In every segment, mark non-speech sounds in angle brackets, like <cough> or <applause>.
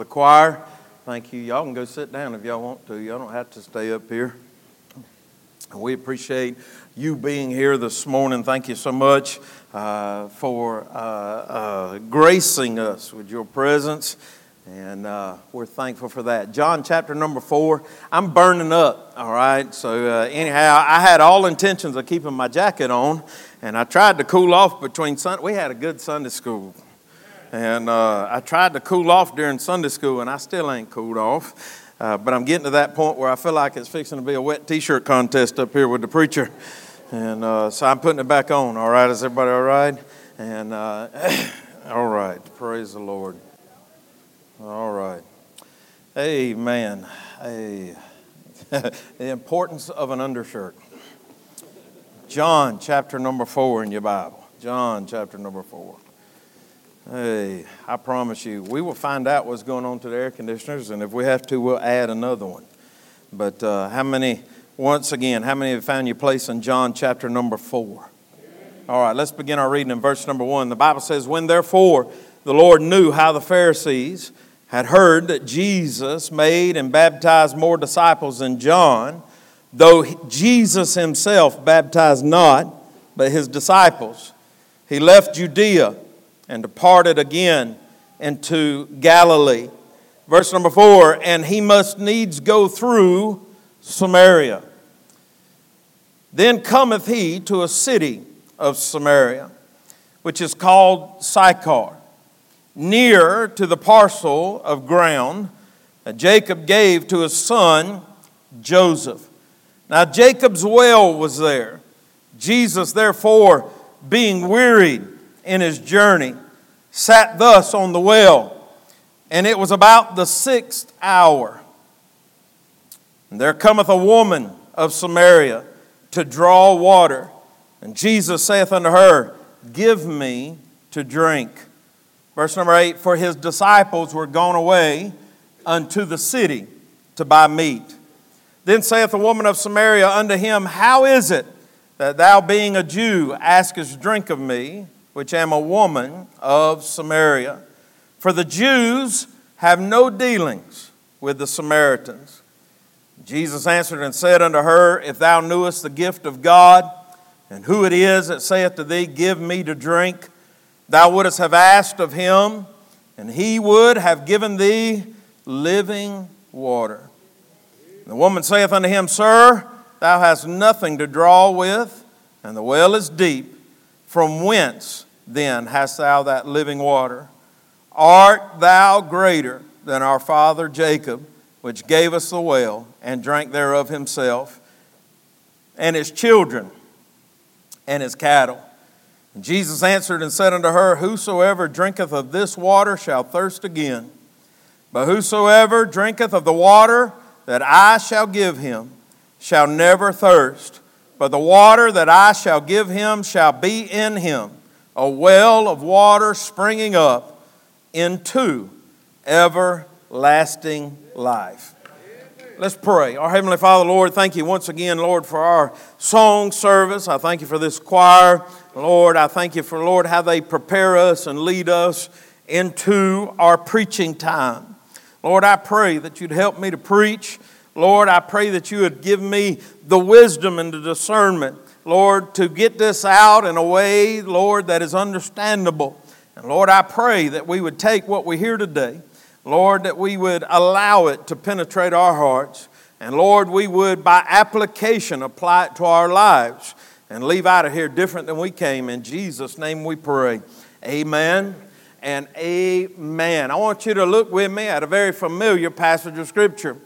The choir, thank you. Y'all can go sit down if y'all want to. Y'all don't have to stay up here. We appreciate you being here this morning. Thank you so much uh, for uh, uh, gracing us with your presence. And uh, we're thankful for that. John chapter number four. I'm burning up, all right? So, uh, anyhow, I had all intentions of keeping my jacket on, and I tried to cool off between Sunday. We had a good Sunday school and uh, I tried to cool off during Sunday school, and I still ain't cooled off. Uh, but I'm getting to that point where I feel like it's fixing to be a wet t shirt contest up here with the preacher. And uh, so I'm putting it back on. All right, is everybody all right? And uh, <coughs> all right, praise the Lord. All right. Amen. Hey. <laughs> the importance of an undershirt. John chapter number four in your Bible. John chapter number four. Hey, I promise you, we will find out what's going on to the air conditioners, and if we have to, we'll add another one. But uh, how many, once again, how many have found your place in John chapter number four? All right, let's begin our reading in verse number one. The Bible says, When therefore the Lord knew how the Pharisees had heard that Jesus made and baptized more disciples than John, though Jesus himself baptized not, but his disciples, he left Judea and departed again into Galilee. Verse number four, and he must needs go through Samaria. Then cometh he to a city of Samaria, which is called Sychar, near to the parcel of ground that Jacob gave to his son Joseph. Now Jacob's well was there. Jesus, therefore, being wearied, in his journey, sat thus on the well, and it was about the sixth hour. And there cometh a woman of Samaria to draw water. And Jesus saith unto her, Give me to drink. Verse number eight For his disciples were gone away unto the city to buy meat. Then saith the woman of Samaria unto him, How is it that thou, being a Jew, askest drink of me? Which am a woman of Samaria. For the Jews have no dealings with the Samaritans. Jesus answered and said unto her, If thou knewest the gift of God, and who it is that saith to thee, Give me to drink, thou wouldst have asked of him, and he would have given thee living water. the woman saith unto him, Sir, thou hast nothing to draw with, and the well is deep. From whence then hast thou that living water? Art thou greater than our father Jacob, which gave us the well and drank thereof himself, and his children, and his cattle? And Jesus answered and said unto her, Whosoever drinketh of this water shall thirst again. But whosoever drinketh of the water that I shall give him shall never thirst. But the water that I shall give him shall be in him a well of water springing up into everlasting life. Let's pray. Our Heavenly Father, Lord, thank you once again, Lord, for our song service. I thank you for this choir. Lord, I thank you for, Lord, how they prepare us and lead us into our preaching time. Lord, I pray that you'd help me to preach. Lord, I pray that you would give me the wisdom and the discernment, Lord, to get this out in a way, Lord, that is understandable. And Lord, I pray that we would take what we hear today, Lord, that we would allow it to penetrate our hearts. And Lord, we would, by application, apply it to our lives and leave out of here different than we came. In Jesus' name we pray. Amen and amen. I want you to look with me at a very familiar passage of Scripture.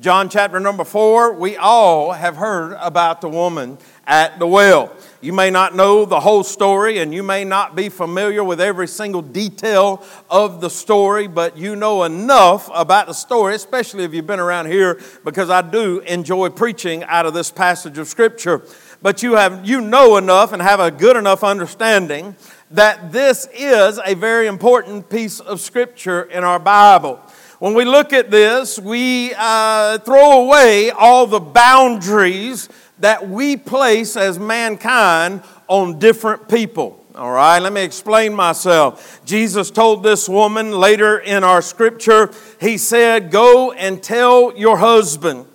John chapter number four, we all have heard about the woman at the well. You may not know the whole story and you may not be familiar with every single detail of the story, but you know enough about the story, especially if you've been around here, because I do enjoy preaching out of this passage of Scripture. But you, have, you know enough and have a good enough understanding that this is a very important piece of Scripture in our Bible. When we look at this, we uh, throw away all the boundaries that we place as mankind on different people. All right, let me explain myself. Jesus told this woman later in our scripture, He said, Go and tell your husband.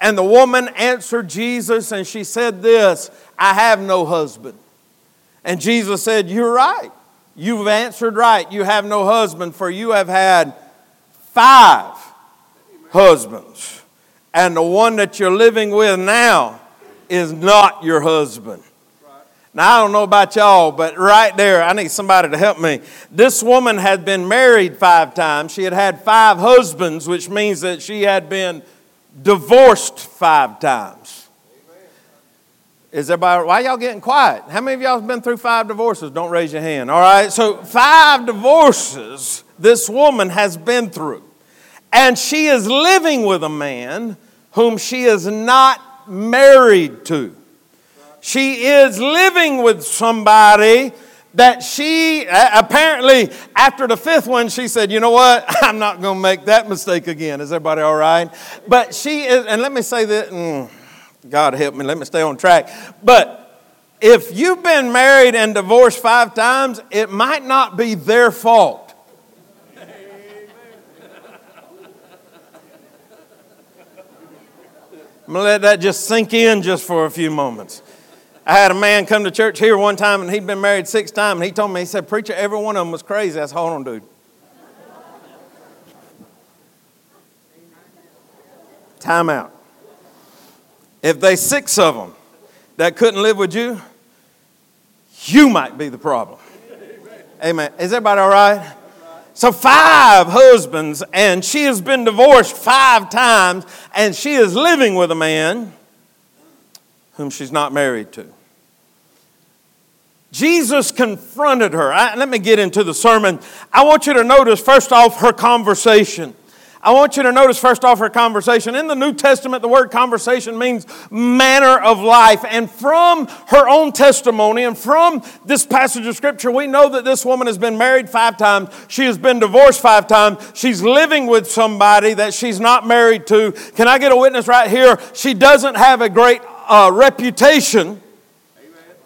And the woman answered Jesus and she said this I have no husband. And Jesus said, You're right. You've answered right. You have no husband, for you have had five husbands. And the one that you're living with now is not your husband. Now, I don't know about y'all, but right there, I need somebody to help me. This woman had been married five times. She had had five husbands, which means that she had been divorced five times. Is everybody, why y'all getting quiet? How many of y'all have been through five divorces? Don't raise your hand. All right, so five divorces this woman has been through. And she is living with a man whom she is not married to. She is living with somebody that she apparently after the fifth one she said you know what? <laughs> I'm not going to make that mistake again. Is everybody all right? But she is and let me say that mm, god help me let me stay on track. But if you've been married and divorced five times it might not be their fault i'm going to let that just sink in just for a few moments I had a man come to church here one time and he'd been married six times and he told me, he said, Preacher, every one of them was crazy. I said, Hold on, dude. Time out. If they six of them that couldn't live with you, you might be the problem. Amen. Is everybody all right? So, five husbands, and she has been divorced five times, and she is living with a man whom she's not married to. Jesus confronted her. I, let me get into the sermon. I want you to notice, first off, her conversation. I want you to notice first off her conversation. In the New Testament, the word conversation means manner of life. And from her own testimony and from this passage of Scripture, we know that this woman has been married five times. She has been divorced five times. She's living with somebody that she's not married to. Can I get a witness right here? She doesn't have a great uh, reputation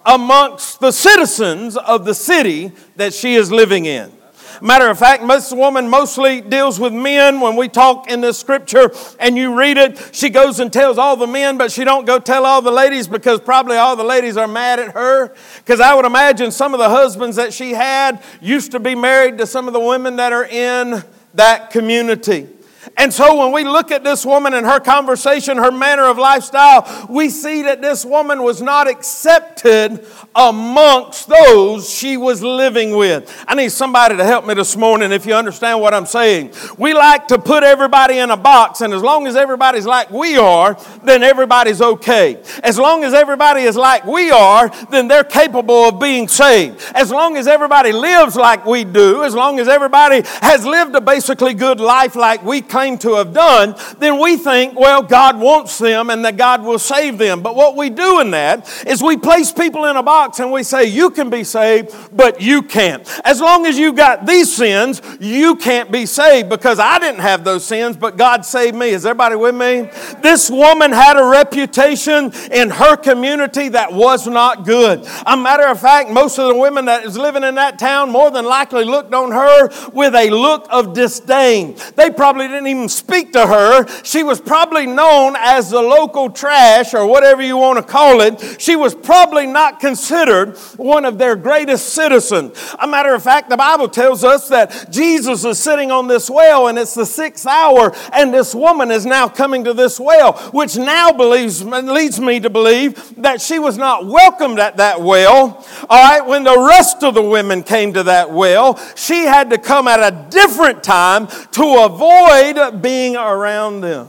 amongst the citizens of the city that she is living in. Matter of fact, this woman mostly deals with men. When we talk in this scripture and you read it, she goes and tells all the men, but she don't go tell all the ladies because probably all the ladies are mad at her. Because I would imagine some of the husbands that she had used to be married to some of the women that are in that community. And so when we look at this woman and her conversation, her manner of lifestyle, we see that this woman was not accepted amongst those she was living with. I need somebody to help me this morning if you understand what I'm saying. We like to put everybody in a box, and as long as everybody's like we are, then everybody's okay. As long as everybody is like we are, then they're capable of being saved. As long as everybody lives like we do, as long as everybody has lived a basically good life like we claim to have done, then we think, well, God wants them and that God will save them. But what we do in that is we place people in a box and we say, you can be saved, but you can't. As long as you've got these sins, you can't be saved because I didn't have those sins, but God saved me. Is everybody with me? This woman had a reputation in her community that was not good. A matter of fact, most of the women that is living in that town more than likely looked on her with a look of disdain. They probably didn't even speak to her. She was probably known as the local trash or whatever you want to call it. She was probably not considered one of their greatest citizens. A matter of fact, the Bible tells us that Jesus is sitting on this well and it's the sixth hour, and this woman is now coming to this well, which now believes, leads me to believe that she was not welcomed at that well. All right, when the rest of the women came to that well, she had to come at a different time to avoid avoid being around them.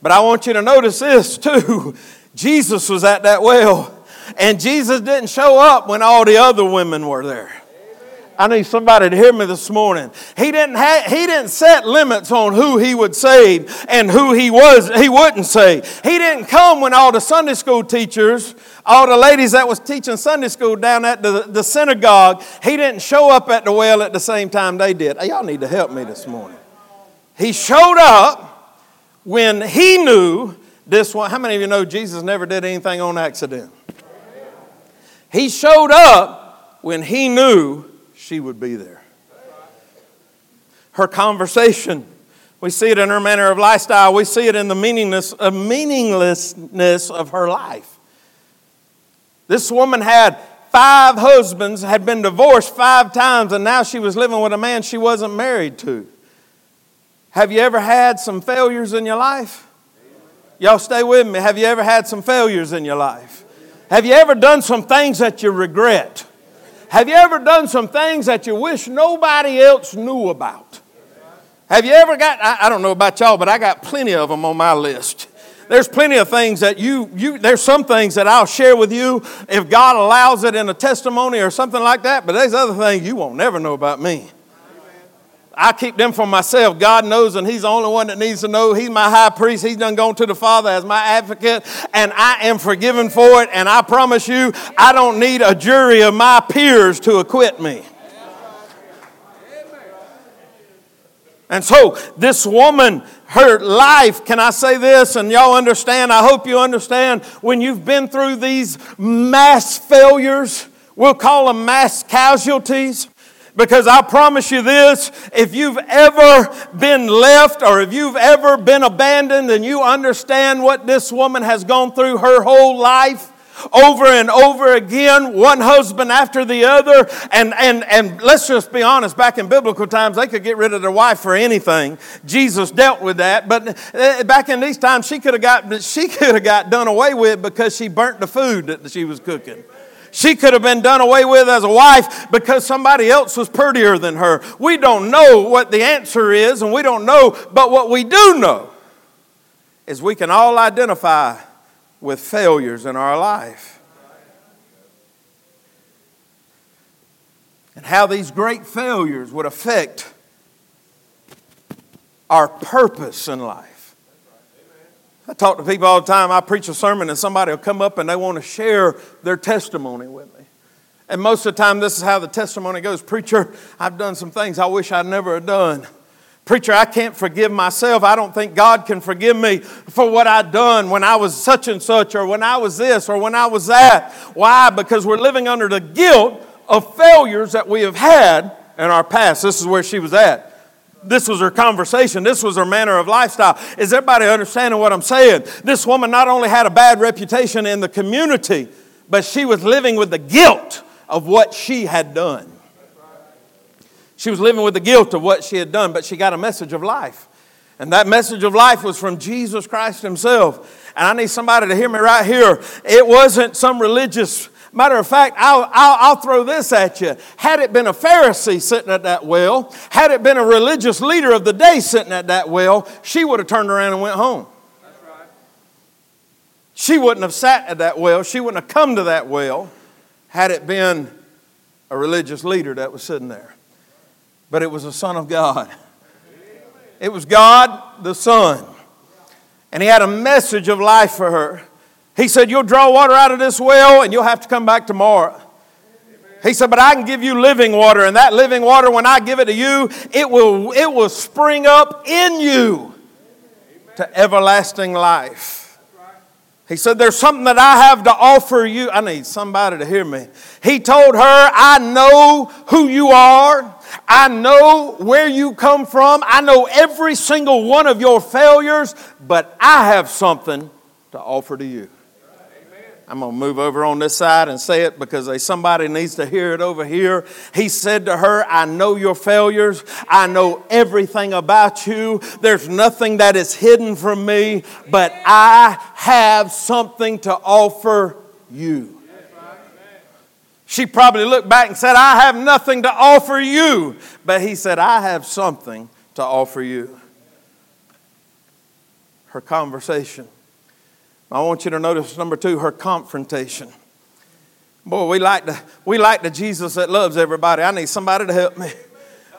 But I want you to notice this too. <laughs> Jesus was at that well, and Jesus didn't show up when all the other women were there. I need somebody to hear me this morning. He didn't, ha- he didn't set limits on who he would save and who he was he wouldn't save. He didn't come when all the Sunday school teachers, all the ladies that was teaching Sunday school down at the, the synagogue, he didn't show up at the well at the same time they did. Y'all need to help me this morning. He showed up when he knew this one. How many of you know Jesus never did anything on accident? He showed up when he knew she would be there. Her conversation, we see it in her manner of lifestyle, we see it in the meaningless, uh, meaninglessness of her life. This woman had five husbands, had been divorced five times, and now she was living with a man she wasn't married to. Have you ever had some failures in your life? Y'all stay with me. Have you ever had some failures in your life? Have you ever done some things that you regret? Have you ever done some things that you wish nobody else knew about? Have you ever got, I, I don't know about y'all, but I got plenty of them on my list there's plenty of things that you, you, there's some things that I'll share with you if God allows it in a testimony or something like that, but there's other things you won't never know about me. I keep them for myself. God knows, and He's the only one that needs to know. He's my high priest. He's done gone to the Father as my advocate, and I am forgiven for it. And I promise you, I don't need a jury of my peers to acquit me. And so, this woman, her life, can I say this? And y'all understand, I hope you understand, when you've been through these mass failures, we'll call them mass casualties. Because I promise you this if you've ever been left or if you've ever been abandoned and you understand what this woman has gone through her whole life, over and over again, one husband after the other. And, and, and let's just be honest, back in biblical times, they could get rid of their wife for anything. Jesus dealt with that. But uh, back in these times, she could have got, she could have got done away with because she burnt the food that she was cooking. She could have been done away with as a wife because somebody else was prettier than her. We don't know what the answer is, and we don't know, but what we do know is we can all identify with failures in our life. And how these great failures would affect our purpose in life. I talk to people all the time. I preach a sermon, and somebody will come up and they want to share their testimony with me. And most of the time, this is how the testimony goes Preacher, I've done some things I wish I'd never done. Preacher, I can't forgive myself. I don't think God can forgive me for what I've done when I was such and such, or when I was this, or when I was that. Why? Because we're living under the guilt of failures that we have had in our past. This is where she was at. This was her conversation. This was her manner of lifestyle. Is everybody understanding what I'm saying? This woman not only had a bad reputation in the community, but she was living with the guilt of what she had done. She was living with the guilt of what she had done, but she got a message of life. And that message of life was from Jesus Christ Himself. And I need somebody to hear me right here. It wasn't some religious Matter of fact, I'll, I'll, I'll, throw this at you. Had it been a Pharisee sitting at that well, had it been a religious leader of the day sitting at that well, she would have turned around and went home. That's right. She wouldn't have sat at that well. She wouldn't have come to that well had it been a religious leader that was sitting there but it was the Son of God. It was God the Son. And He had a message of life for her. He said, You'll draw water out of this well and you'll have to come back tomorrow. He said, But I can give you living water, and that living water, when I give it to you, it will, it will spring up in you to everlasting life. He said, There's something that I have to offer you. I need somebody to hear me. He told her, I know who you are. I know where you come from. I know every single one of your failures, but I have something to offer to you. I'm going to move over on this side and say it because somebody needs to hear it over here. He said to her, I know your failures. I know everything about you. There's nothing that is hidden from me, but I have something to offer you. She probably looked back and said, I have nothing to offer you. But he said, I have something to offer you. Her conversation I want you to notice number two, her confrontation. Boy, we like the, we like the Jesus that loves everybody. I need somebody to help me.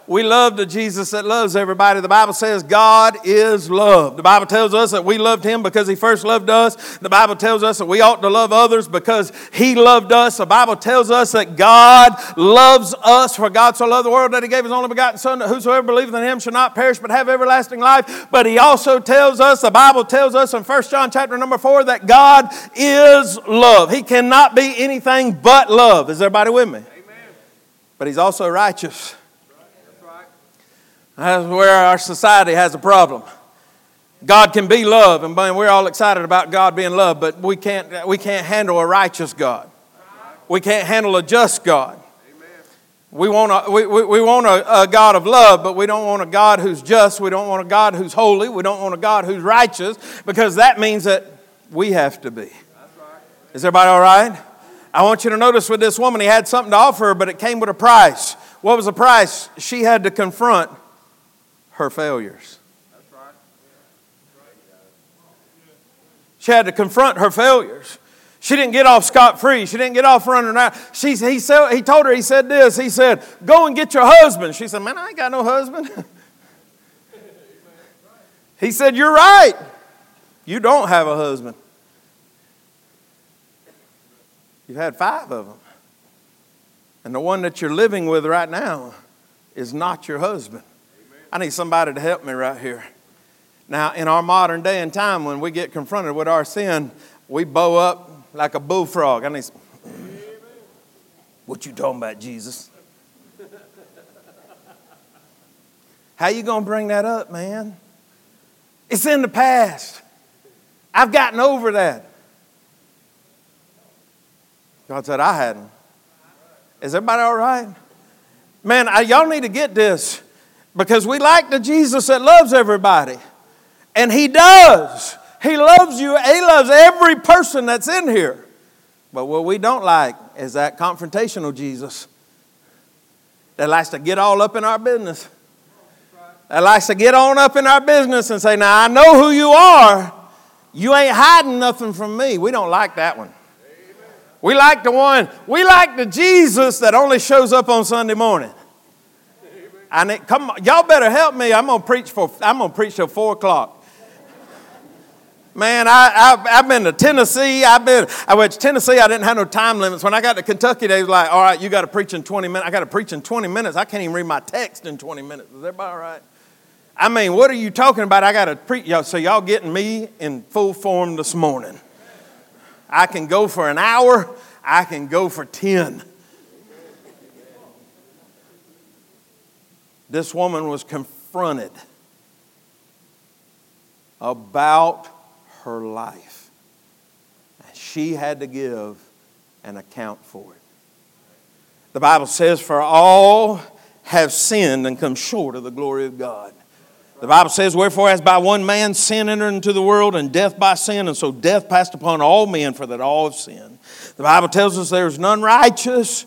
We love the Jesus that loves everybody. The Bible says God is love. The Bible tells us that we loved him because he first loved us. The Bible tells us that we ought to love others because he loved us. The Bible tells us that God loves us, for God so loved the world that he gave his only begotten Son, that whosoever believeth in him shall not perish but have everlasting life. But he also tells us, the Bible tells us in 1 John chapter number 4, that God is love. He cannot be anything but love. Is everybody with me? Amen. But He's also righteous. That's where our society has a problem. God can be love, and we're all excited about God being love, but we can't, we can't handle a righteous God. We can't handle a just God. We want, a, we, we, we want a, a, God of love, but we don't want a God who's just. We don't want a God who's holy. We don't want a God who's righteous because that means that we have to be. Is everybody all right? I want you to notice with this woman, he had something to offer her, but it came with a price. What was the price? She had to confront her failures. She had to confront her failures. She didn't get off scot free. She didn't get off running out. She, he, said, he told her, he said this. He said, Go and get your husband. She said, Man, I ain't got no husband. <laughs> he said, You're right. You don't have a husband. You've had five of them. And the one that you're living with right now is not your husband. I need somebody to help me right here. Now, in our modern day and time, when we get confronted with our sin, we bow up like a bullfrog. I need some, what you talking about, Jesus? How you to bring that up, man? It's in the past. I've gotten over that. God said, I hadn't. Is everybody all right? Man, I, y'all need to get this because we like the Jesus that loves everybody. And He does. He loves you. He loves every person that's in here. But what we don't like is that confrontational Jesus that likes to get all up in our business. That likes to get on up in our business and say, Now I know who you are. You ain't hiding nothing from me. We don't like that one. We like the one, we like the Jesus that only shows up on Sunday morning. I need, come on, y'all better help me. I'm gonna preach for I'm gonna preach till four o'clock. Man, I, I, have been to Tennessee. I've been, I went to Tennessee. I didn't have no time limits. When I got to Kentucky, they was like, all right, you got to preach in 20 minutes. I got to preach in 20 minutes. I can't even read my text in 20 minutes. Is everybody all right? I mean, what are you talking about? I got to preach. Y'all, so y'all getting me in full form this morning. I can go for an hour. I can go for 10. This woman was confronted about her life. And she had to give an account for it. The Bible says, For all have sinned and come short of the glory of God. The Bible says, Wherefore, as by one man sin entered into the world, and death by sin, and so death passed upon all men, for that all have sinned. The Bible tells us there is none righteous,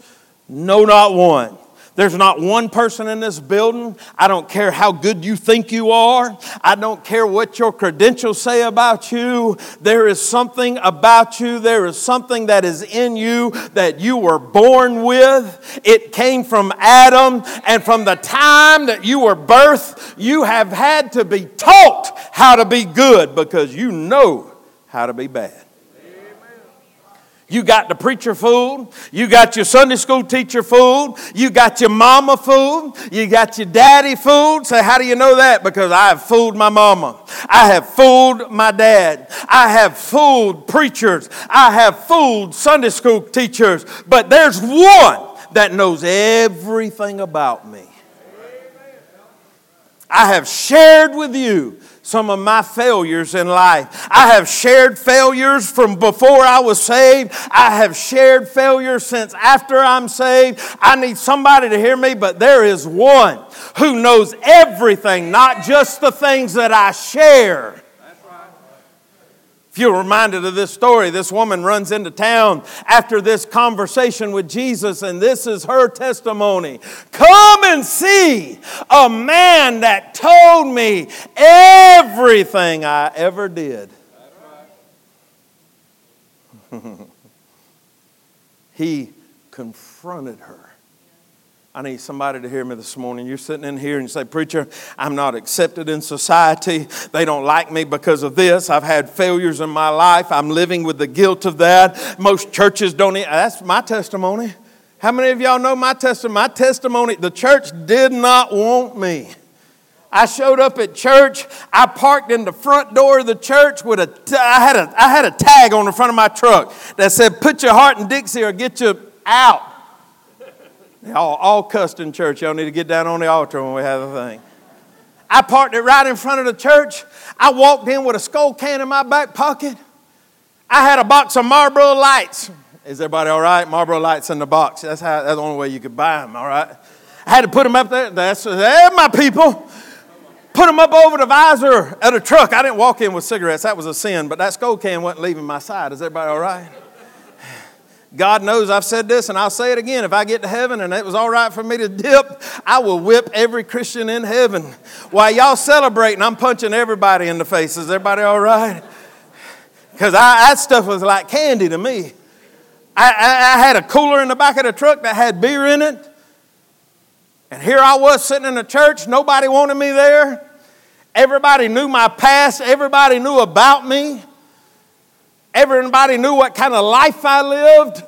no, not one. There's not one person in this building. I don't care how good you think you are. I don't care what your credentials say about you. There is something about you. There is something that is in you that you were born with. It came from Adam. And from the time that you were birthed, you have had to be taught how to be good because you know how to be bad. You got the preacher fooled. You got your Sunday school teacher fooled. You got your mama fooled. You got your daddy fooled. Say, how do you know that? Because I have fooled my mama. I have fooled my dad. I have fooled preachers. I have fooled Sunday school teachers. But there's one that knows everything about me. I have shared with you some of my failures in life. I have shared failures from before I was saved. I have shared failures since after I'm saved. I need somebody to hear me, but there is one who knows everything, not just the things that I share. If you're reminded of this story, this woman runs into town after this conversation with Jesus, and this is her testimony. Come and see a man that told me everything I ever did. <laughs> he confronted her. I need somebody to hear me this morning. You're sitting in here and you say, Preacher, I'm not accepted in society. They don't like me because of this. I've had failures in my life. I'm living with the guilt of that. Most churches don't. That's my testimony. How many of y'all know my testimony? My testimony, the church did not want me. I showed up at church. I parked in the front door of the church with a. I had a, I had a tag on the front of my truck that said, Put your heart in Dixie or get you out. All, all cussed in church. Y'all need to get down on the altar when we have a thing. I parked it right in front of the church. I walked in with a Skoal can in my back pocket. I had a box of Marlboro lights. Is everybody all right? Marlboro lights in the box. That's, how, that's the only way you could buy them, all right? I had to put them up there. That's there, my people. Put them up over the visor of the truck. I didn't walk in with cigarettes. That was a sin, but that Skoal can wasn't leaving my side. Is everybody all right? God knows I've said this and I'll say it again. If I get to heaven and it was all right for me to dip, I will whip every Christian in heaven. While y'all celebrating, I'm punching everybody in the face. Is everybody all right? Because that stuff was like candy to me. I, I, I had a cooler in the back of the truck that had beer in it. And here I was sitting in a church, nobody wanted me there. Everybody knew my past, everybody knew about me. Everybody knew what kind of life I lived.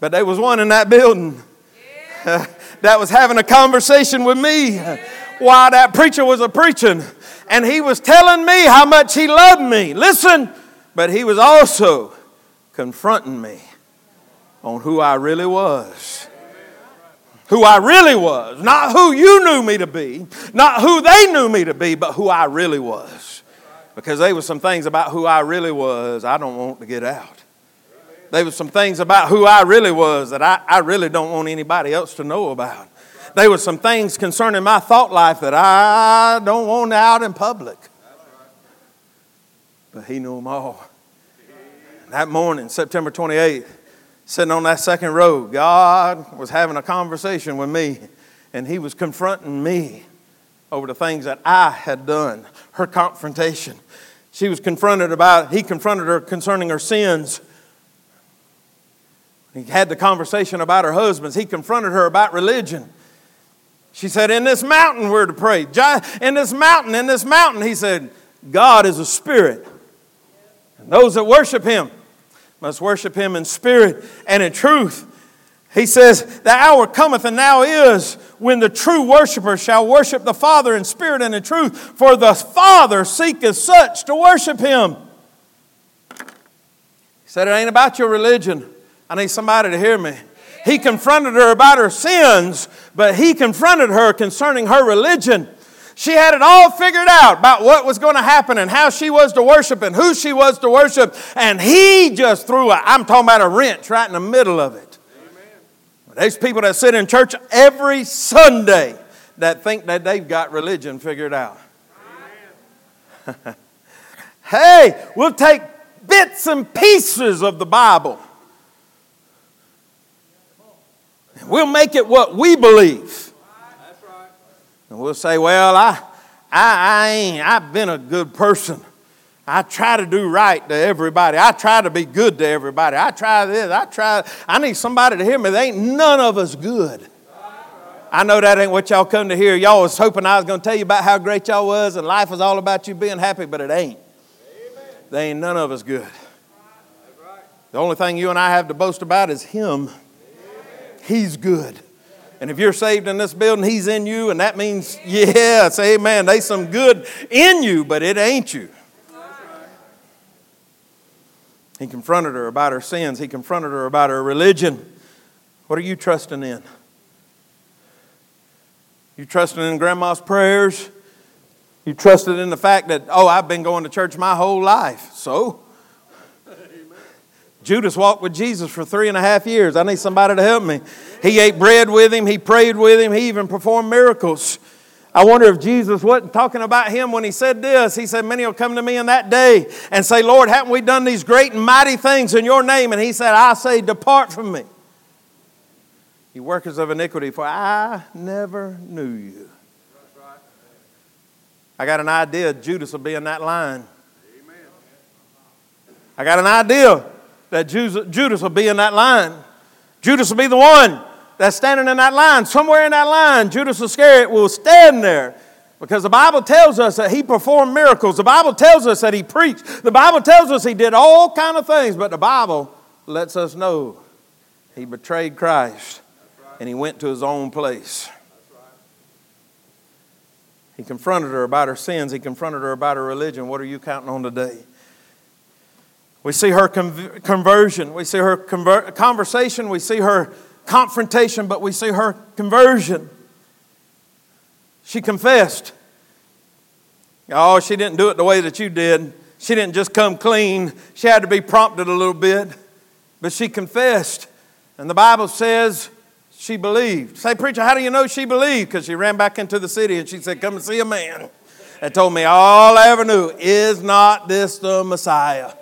But there was one in that building <laughs> that was having a conversation with me while that preacher was a preaching. And he was telling me how much he loved me. Listen, but he was also confronting me on who I really was. Who I really was. Not who you knew me to be, not who they knew me to be, but who I really was because there were some things about who I really was I don't want to get out. There were some things about who I really was that I, I really don't want anybody else to know about. There were some things concerning my thought life that I don't want out in public. But he knew them all. That morning, September 28th, sitting on that second row, God was having a conversation with me, and he was confronting me over the things that I had done, her confrontation. She was confronted about, he confronted her concerning her sins. He had the conversation about her husbands. He confronted her about religion. She said, In this mountain, we're to pray. In this mountain, in this mountain, he said, God is a spirit. And those that worship him must worship him in spirit and in truth. He says, The hour cometh and now is when the true worshiper shall worship the Father in spirit and in truth, for the Father seeketh such to worship him. He said, It ain't about your religion. I need somebody to hear me. He confronted her about her sins, but he confronted her concerning her religion. She had it all figured out about what was going to happen and how she was to worship and who she was to worship. And he just threw a, I'm talking about a wrench right in the middle of it. There's people that sit in church every Sunday that think that they've got religion figured out. <laughs> hey, we'll take bits and pieces of the Bible. We'll make it what we believe. And we'll say, well, I, I, I ain't, I've been a good person. I try to do right to everybody. I try to be good to everybody. I try this. I try. I need somebody to hear me. There ain't none of us good. I know that ain't what y'all come to hear. Y'all was hoping I was going to tell you about how great y'all was and life was all about you being happy, but it ain't. There ain't none of us good. The only thing you and I have to boast about is Him. He's good. And if you're saved in this building, He's in you, and that means, <laughs> yes, amen. There's some good in you, but it ain't you. He confronted her about her sins. He confronted her about her religion. What are you trusting in? You trusting in grandma's prayers? You trusted in the fact that, oh, I've been going to church my whole life. So? Judas walked with Jesus for three and a half years. I need somebody to help me. He ate bread with him, he prayed with him, he even performed miracles. I wonder if Jesus wasn't talking about him when he said this. He said, Many will come to me in that day and say, Lord, haven't we done these great and mighty things in your name? And he said, I say, Depart from me. You workers of iniquity, for I never knew you. I got an idea Judas will be in that line. I got an idea that Judas will be in that line. Judas will be the one that's standing in that line, somewhere in that line, Judas Iscariot will stand there. Because the Bible tells us that he performed miracles. The Bible tells us that he preached. The Bible tells us he did all kind of things, but the Bible lets us know he betrayed Christ and he went to his own place. He confronted her about her sins. He confronted her about her religion. What are you counting on today? We see her conv- conversion. We see her conver- conversation. We see her confrontation, but we see her conversion. She confessed. Oh, she didn't do it the way that you did. She didn't just come clean. She had to be prompted a little bit. But she confessed. And the Bible says she believed. Say, preacher, how do you know she believed? Because she ran back into the city and she said, Come and see a man. And told me all I ever knew is not this the Messiah?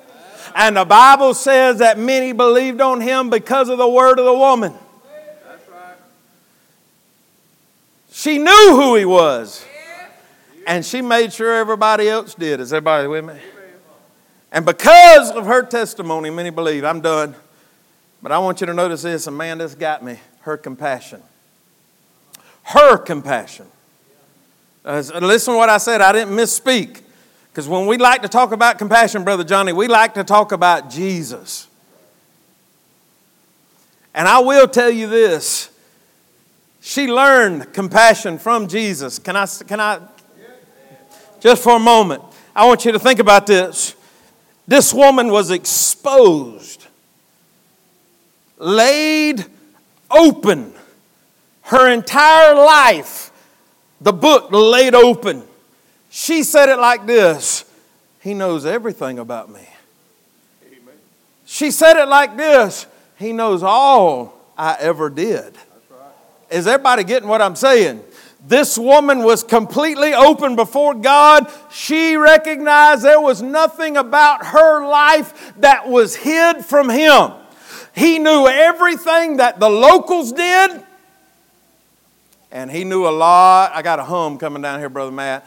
And the Bible says that many believed on him because of the word of the woman. She knew who he was. And she made sure everybody else did. Is everybody with me? And because of her testimony, many believe. I'm done. But I want you to notice this, and man, got me her compassion. Her compassion. Uh, listen to what I said, I didn't misspeak. Because when we like to talk about compassion, Brother Johnny, we like to talk about Jesus. And I will tell you this she learned compassion from Jesus. Can I, can I, just for a moment, I want you to think about this. This woman was exposed, laid open. Her entire life, the book laid open. She said it like this He knows everything about me. Amen. She said it like this He knows all I ever did. Is everybody getting what I'm saying? This woman was completely open before God. She recognized there was nothing about her life that was hid from Him. He knew everything that the locals did. And he knew a lot. I got a hum coming down here, Brother Matt.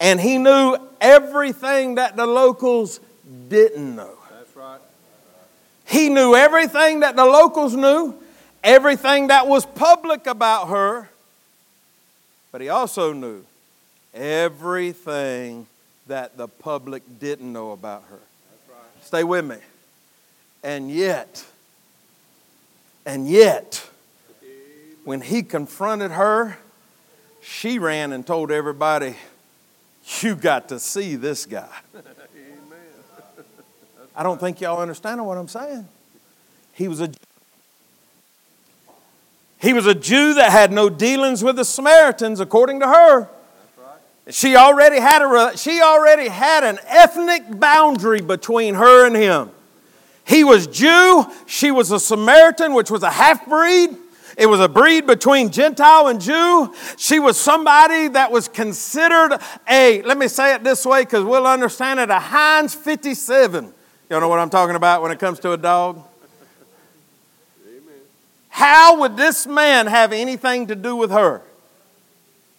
And he knew everything that the locals didn't know. That's right. He knew everything that the locals knew, everything that was public about her. But he also knew everything that the public didn't know about her. Right. Stay with me. And yet, and yet, when he confronted her, she ran and told everybody, You got to see this guy. <laughs> I don't think y'all understand what I'm saying. He was a he was a Jew that had no dealings with the Samaritans, according to her. She already had a she already had an ethnic boundary between her and him. He was Jew, she was a Samaritan, which was a half breed. It was a breed between Gentile and Jew. She was somebody that was considered a, let me say it this way because we'll understand it, a Heinz 57. You know what I'm talking about when it comes to a dog? Amen. How would this man have anything to do with her?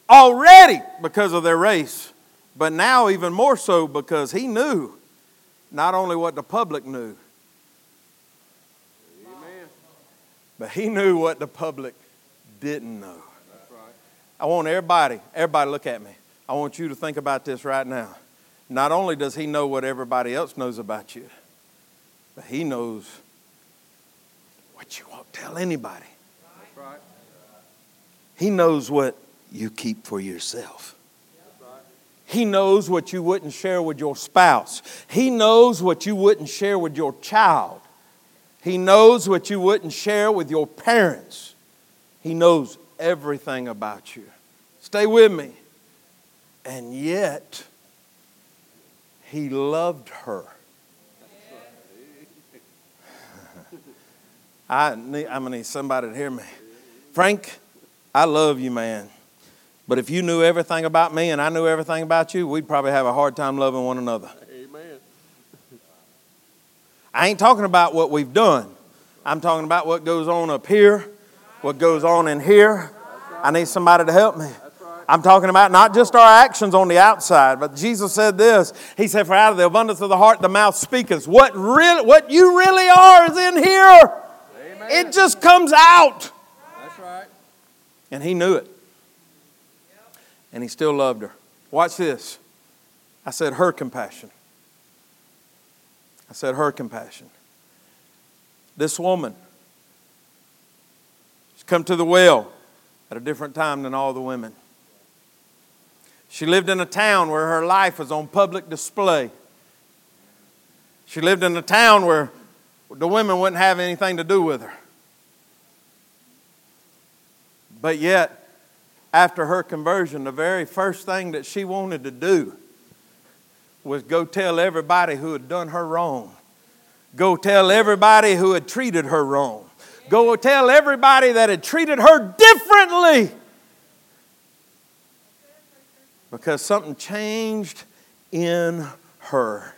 Already because of their race, but now even more so because he knew not only what the public knew, But he knew what the public didn't know. Right. I want everybody, everybody look at me. I want you to think about this right now. Not only does he know what everybody else knows about you, but he knows tell anybody. He knows what you keep for yourself. He knows what you wouldn't share with your spouse. He knows what you wouldn't share with your child. He knows what you wouldn't share with your parents. He knows everything about you. Stay with me. And yet, he loved her. I need, I'm going to need somebody to hear me. Frank, I love you, man. But if you knew everything about me and I knew everything about you, we'd probably have a hard time loving one another. Amen. I ain't talking about what we've done. I'm talking about what goes on up here, what goes on in here. I need somebody to help me. I'm talking about not just our actions on the outside, but Jesus said this. He said, For out of the abundance of the heart, the mouth speaketh. What, really, what you really are is in here. It just comes out. That's right. And he knew it. And he still loved her. Watch this. I said, her compassion. I said, her compassion. This woman, she's come to the well at a different time than all the women. She lived in a town where her life was on public display. She lived in a town where the women wouldn't have anything to do with her. But yet, after her conversion, the very first thing that she wanted to do was go tell everybody who had done her wrong. Go tell everybody who had treated her wrong. Go tell everybody that had treated her differently. Because something changed in her.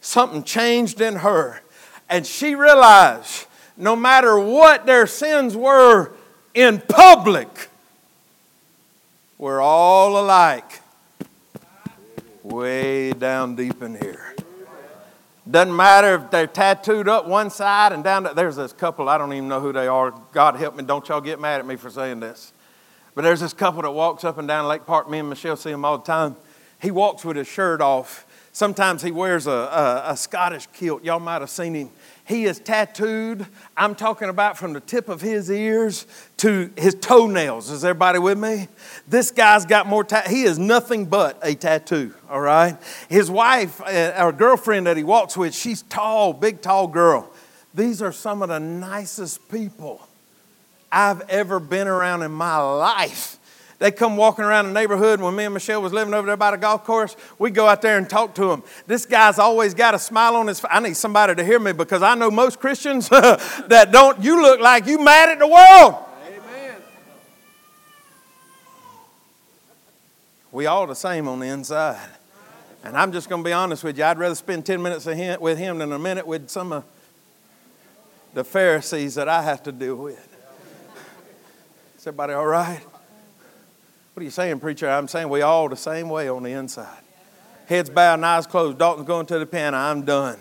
Something changed in her. And she realized no matter what their sins were in public, we're all alike. Way down deep in here. Doesn't matter if they're tattooed up one side and down. there's this couple, I don't even know who they are. God help me, don't y'all get mad at me for saying this. But there's this couple that walks up and down Lake Park. Me and Michelle see him all the time. He walks with his shirt off. Sometimes he wears a, a, a Scottish kilt. Y'all might have seen him. He is tattooed. I'm talking about from the tip of his ears to his toenails. Is everybody with me? This guy's got more ta- He is nothing but a tattoo, all right? His wife, uh, our girlfriend that he walks with, she's tall, big, tall girl. These are some of the nicest people I've ever been around in my life. They come walking around the neighborhood when me and Michelle was living over there by the golf course. We go out there and talk to them. This guy's always got a smile on his face. I need somebody to hear me because I know most Christians <laughs> that don't. You look like you mad at the world. Amen. We all the same on the inside. And I'm just going to be honest with you. I'd rather spend 10 minutes with him than a minute with some of the Pharisees that I have to deal with. Is everybody all right? What are you saying, preacher? I'm saying we all the same way on the inside. Heads bowed, and eyes closed. Dalton's going to the piano. I'm done.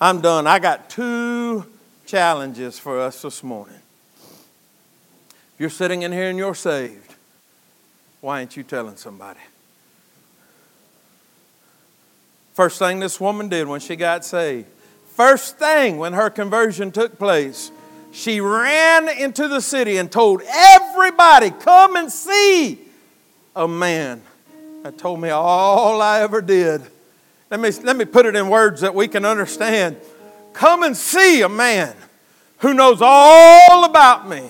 I'm done. I got two challenges for us this morning. If you're sitting in here and you're saved, why ain't you telling somebody? First thing this woman did when she got saved, first thing when her conversion took place, she ran into the city and told everybody, Come and see a man that told me all I ever did. Let me, let me put it in words that we can understand. Come and see a man who knows all about me,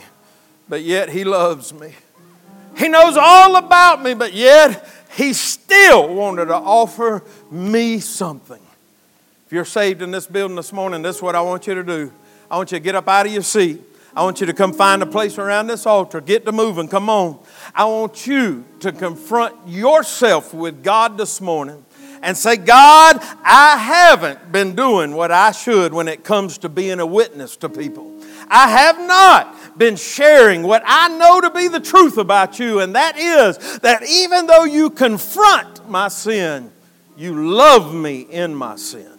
but yet he loves me. He knows all about me, but yet he still wanted to offer me something. If you're saved in this building this morning, this is what I want you to do. I want you to get up out of your seat. I want you to come find a place around this altar. Get to moving. Come on. I want you to confront yourself with God this morning and say, God, I haven't been doing what I should when it comes to being a witness to people. I have not been sharing what I know to be the truth about you, and that is that even though you confront my sin, you love me in my sin.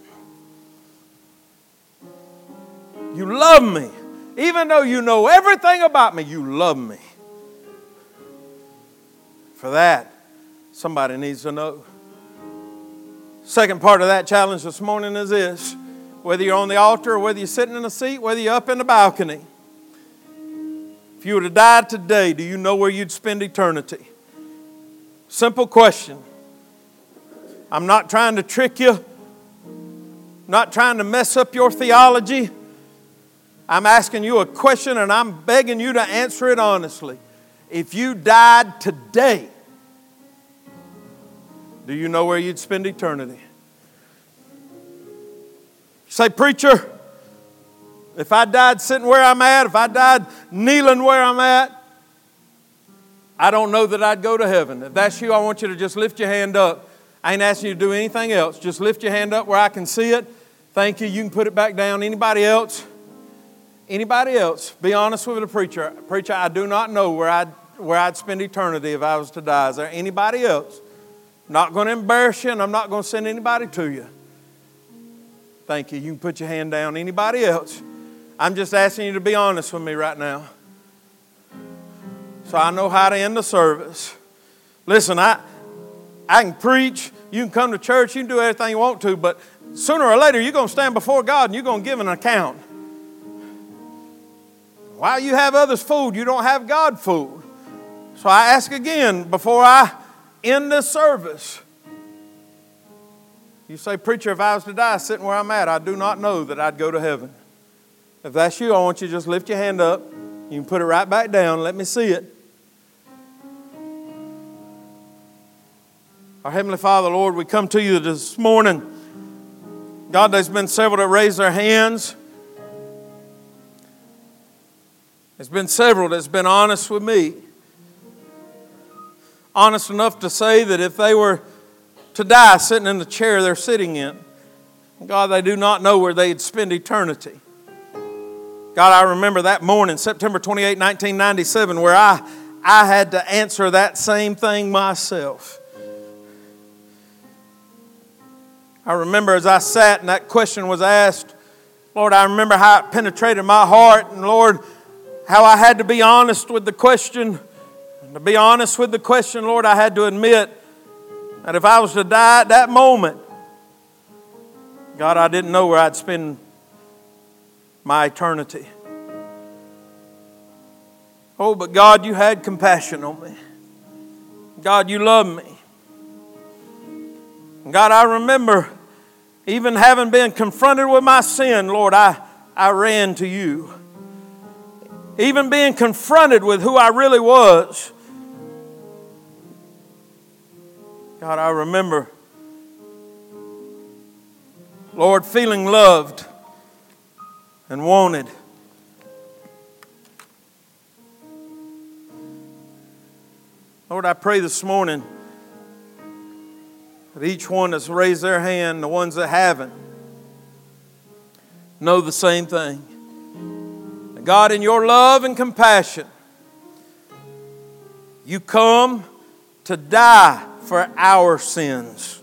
You love me. Even though you know everything about me, you love me. For that, somebody needs to know. Second part of that challenge this morning is this whether you're on the altar or whether you're sitting in a seat, whether you're up in the balcony. If you were to die today, do you know where you'd spend eternity? Simple question. I'm not trying to trick you, not trying to mess up your theology. I'm asking you a question and I'm begging you to answer it honestly. If you died today, do you know where you'd spend eternity? Say, preacher, if I died sitting where I'm at, if I died kneeling where I'm at, I don't know that I'd go to heaven. If that's you, I want you to just lift your hand up. I ain't asking you to do anything else. Just lift your hand up where I can see it. Thank you. You can put it back down. Anybody else? Anybody else? Be honest with the preacher. Preacher, I do not know where I'd, where I'd spend eternity if I was to die. Is there anybody else? not going to embarrass you, and I'm not going to send anybody to you. Thank you. You can put your hand down. Anybody else? I'm just asking you to be honest with me right now. So I know how to end the service. Listen, I, I can preach, you can come to church, you can do everything you want to, but sooner or later you're going to stand before God and you're going to give an account. While you have others fooled, you don't have God fooled. So I ask again before I end this service You say, Preacher, if I was to die sitting where I'm at, I do not know that I'd go to heaven. If that's you, I want you to just lift your hand up. You can put it right back down. Let me see it. Our Heavenly Father, Lord, we come to you this morning. God, there's been several that raised their hands. There's been several that's been honest with me. Honest enough to say that if they were to die sitting in the chair they're sitting in, God, they do not know where they'd spend eternity. God, I remember that morning, September 28, 1997, where I, I had to answer that same thing myself. I remember as I sat and that question was asked, Lord, I remember how it penetrated my heart, and Lord, how I had to be honest with the question. And to be honest with the question, Lord, I had to admit that if I was to die at that moment, God, I didn't know where I'd spend my eternity. Oh, but God, you had compassion on me. God, you love me. God, I remember even having been confronted with my sin, Lord, I, I ran to you. Even being confronted with who I really was. God, I remember, Lord, feeling loved and wanted. Lord, I pray this morning that each one that's raised their hand, the ones that haven't, know the same thing. God, in your love and compassion, you come to die for our sins.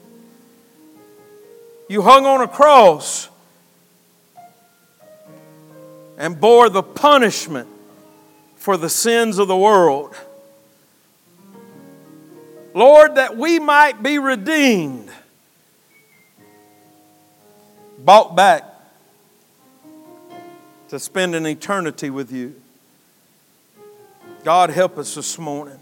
You hung on a cross and bore the punishment for the sins of the world. Lord, that we might be redeemed, bought back to spend an eternity with you. God, help us this morning.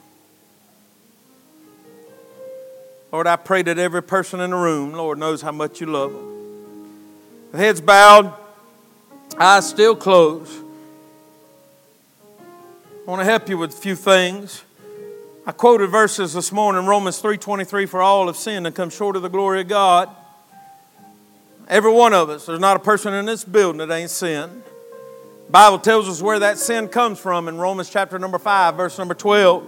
Lord, I pray that every person in the room, Lord, knows how much you love them. The heads bowed, eyes still closed. I want to help you with a few things. I quoted verses this morning, Romans 3.23, for all have sinned and come short of the glory of God. Every one of us, there's not a person in this building that ain't sinned. Bible tells us where that sin comes from in Romans chapter number 5, verse number 12.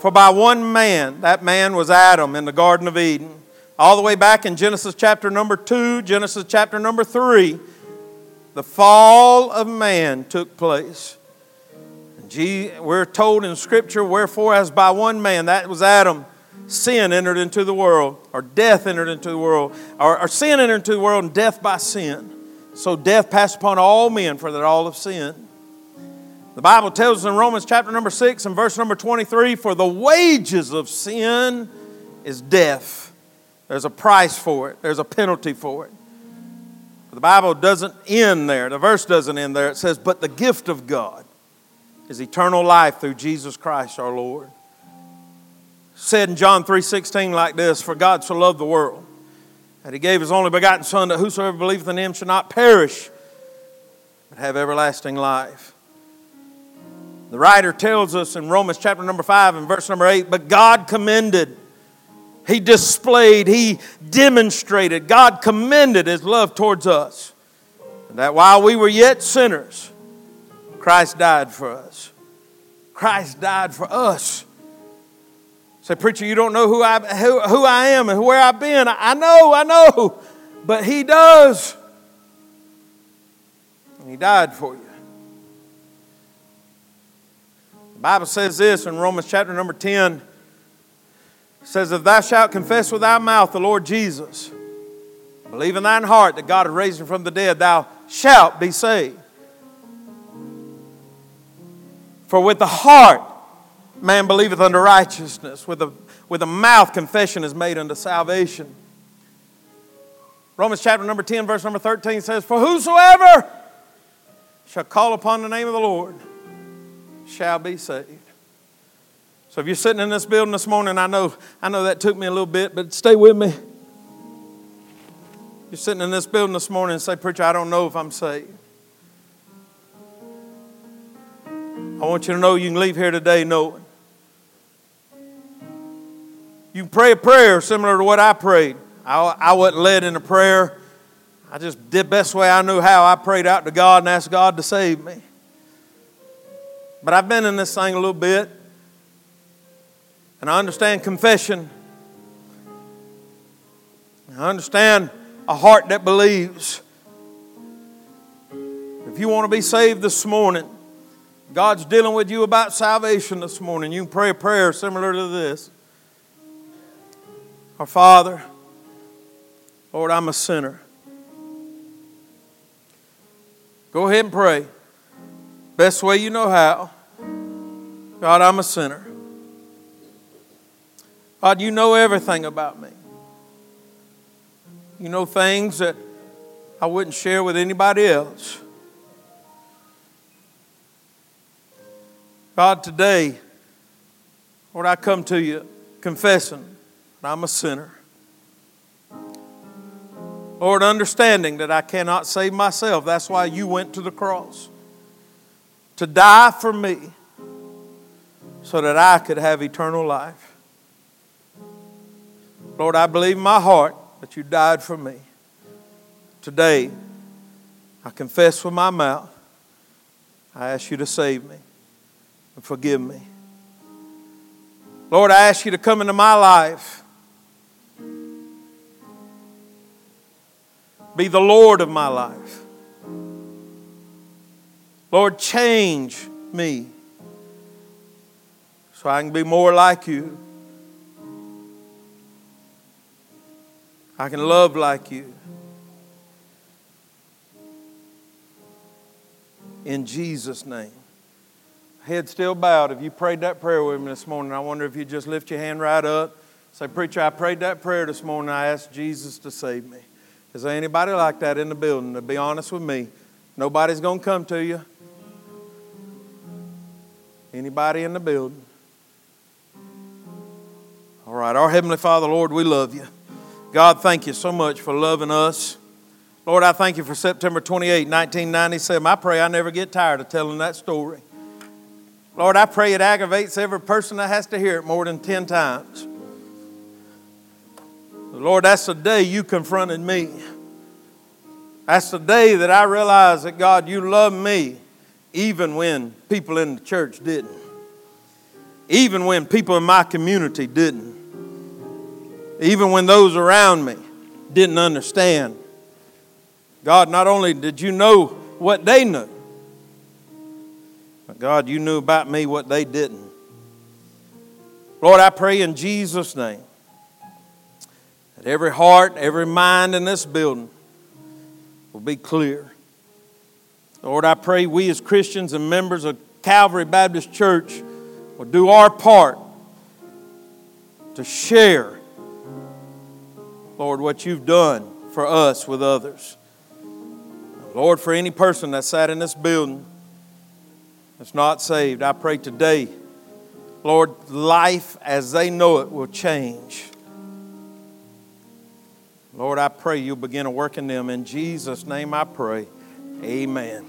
For by one man, that man was Adam in the Garden of Eden. All the way back in Genesis chapter number 2, Genesis chapter number 3, the fall of man took place. We're told in Scripture, wherefore, as by one man, that was Adam, sin entered into the world, or death entered into the world, or, or sin entered into the world, and death by sin. So death passed upon all men, for that all have sinned. The Bible tells us in Romans chapter number 6 and verse number 23 for the wages of sin is death. There's a price for it, there's a penalty for it. The Bible doesn't end there, the verse doesn't end there. It says, But the gift of God is eternal life through Jesus Christ our Lord. Said in John 3:16 like this, for God so loved the world that he gave his only begotten son that whosoever believeth in him shall not perish but have everlasting life. The writer tells us in Romans chapter number 5 and verse number 8, but God commended he displayed, he demonstrated, God commended his love towards us. That while we were yet sinners, Christ died for us. Christ died for us. Say, preacher, you don't know who I, who, who I am and where I've been. I know, I know, but He does. And He died for you. The Bible says this in Romans chapter number 10. It says, If thou shalt confess with thy mouth the Lord Jesus, believe in thine heart that God has raised him from the dead, thou shalt be saved. For with the heart man believeth unto righteousness, with the, with the mouth confession is made unto salvation. Romans chapter number 10, verse number 13 says, For whosoever shall call upon the name of the Lord shall be saved. So if you're sitting in this building this morning, I know, I know that took me a little bit, but stay with me. You're sitting in this building this morning and say, Preacher, I don't know if I'm saved. I want you to know you can leave here today knowing. You pray a prayer similar to what I prayed. I, I wasn't led in a prayer. I just did best way I knew how. I prayed out to God and asked God to save me. But I've been in this thing a little bit, and I understand confession. I understand a heart that believes. If you want to be saved this morning, God's dealing with you about salvation this morning. You can pray a prayer similar to this Our Father, Lord, I'm a sinner. Go ahead and pray. Best way you know how. God, I'm a sinner. God, you know everything about me. You know things that I wouldn't share with anybody else. God, today, Lord, I come to you confessing I'm a sinner. Lord, understanding that I cannot save myself. That's why you went to the cross to die for me so that I could have eternal life. Lord, I believe in my heart that you died for me. Today, I confess with my mouth. I ask you to save me and forgive me. Lord, I ask you to come into my life. Be the Lord of my life. Lord, change me so I can be more like you. I can love like you. In Jesus' name. Head still bowed. If you prayed that prayer with me this morning, I wonder if you just lift your hand right up. Say, Preacher, I prayed that prayer this morning. I asked Jesus to save me. Is there anybody like that in the building? To be honest with me, nobody's going to come to you. Anybody in the building? All right, our Heavenly Father, Lord, we love you. God, thank you so much for loving us. Lord, I thank you for September 28, 1997. I pray I never get tired of telling that story. Lord, I pray it aggravates every person that has to hear it more than 10 times. Lord, that's the day you confronted me. That's the day that I realized that, God, you love me even when people in the church didn't, even when people in my community didn't even when those around me didn't understand. God, not only did you know what they knew, but God, you knew about me what they didn't. Lord, I pray in Jesus' name every heart, every mind in this building will be clear. Lord, I pray we as Christians and members of Calvary Baptist Church will do our part to share Lord, what you've done for us with others. Lord, for any person that sat in this building that's not saved, I pray today, Lord, life as they know it will change. Lord, I pray you'll begin to work in them. In Jesus' name I pray. Amen.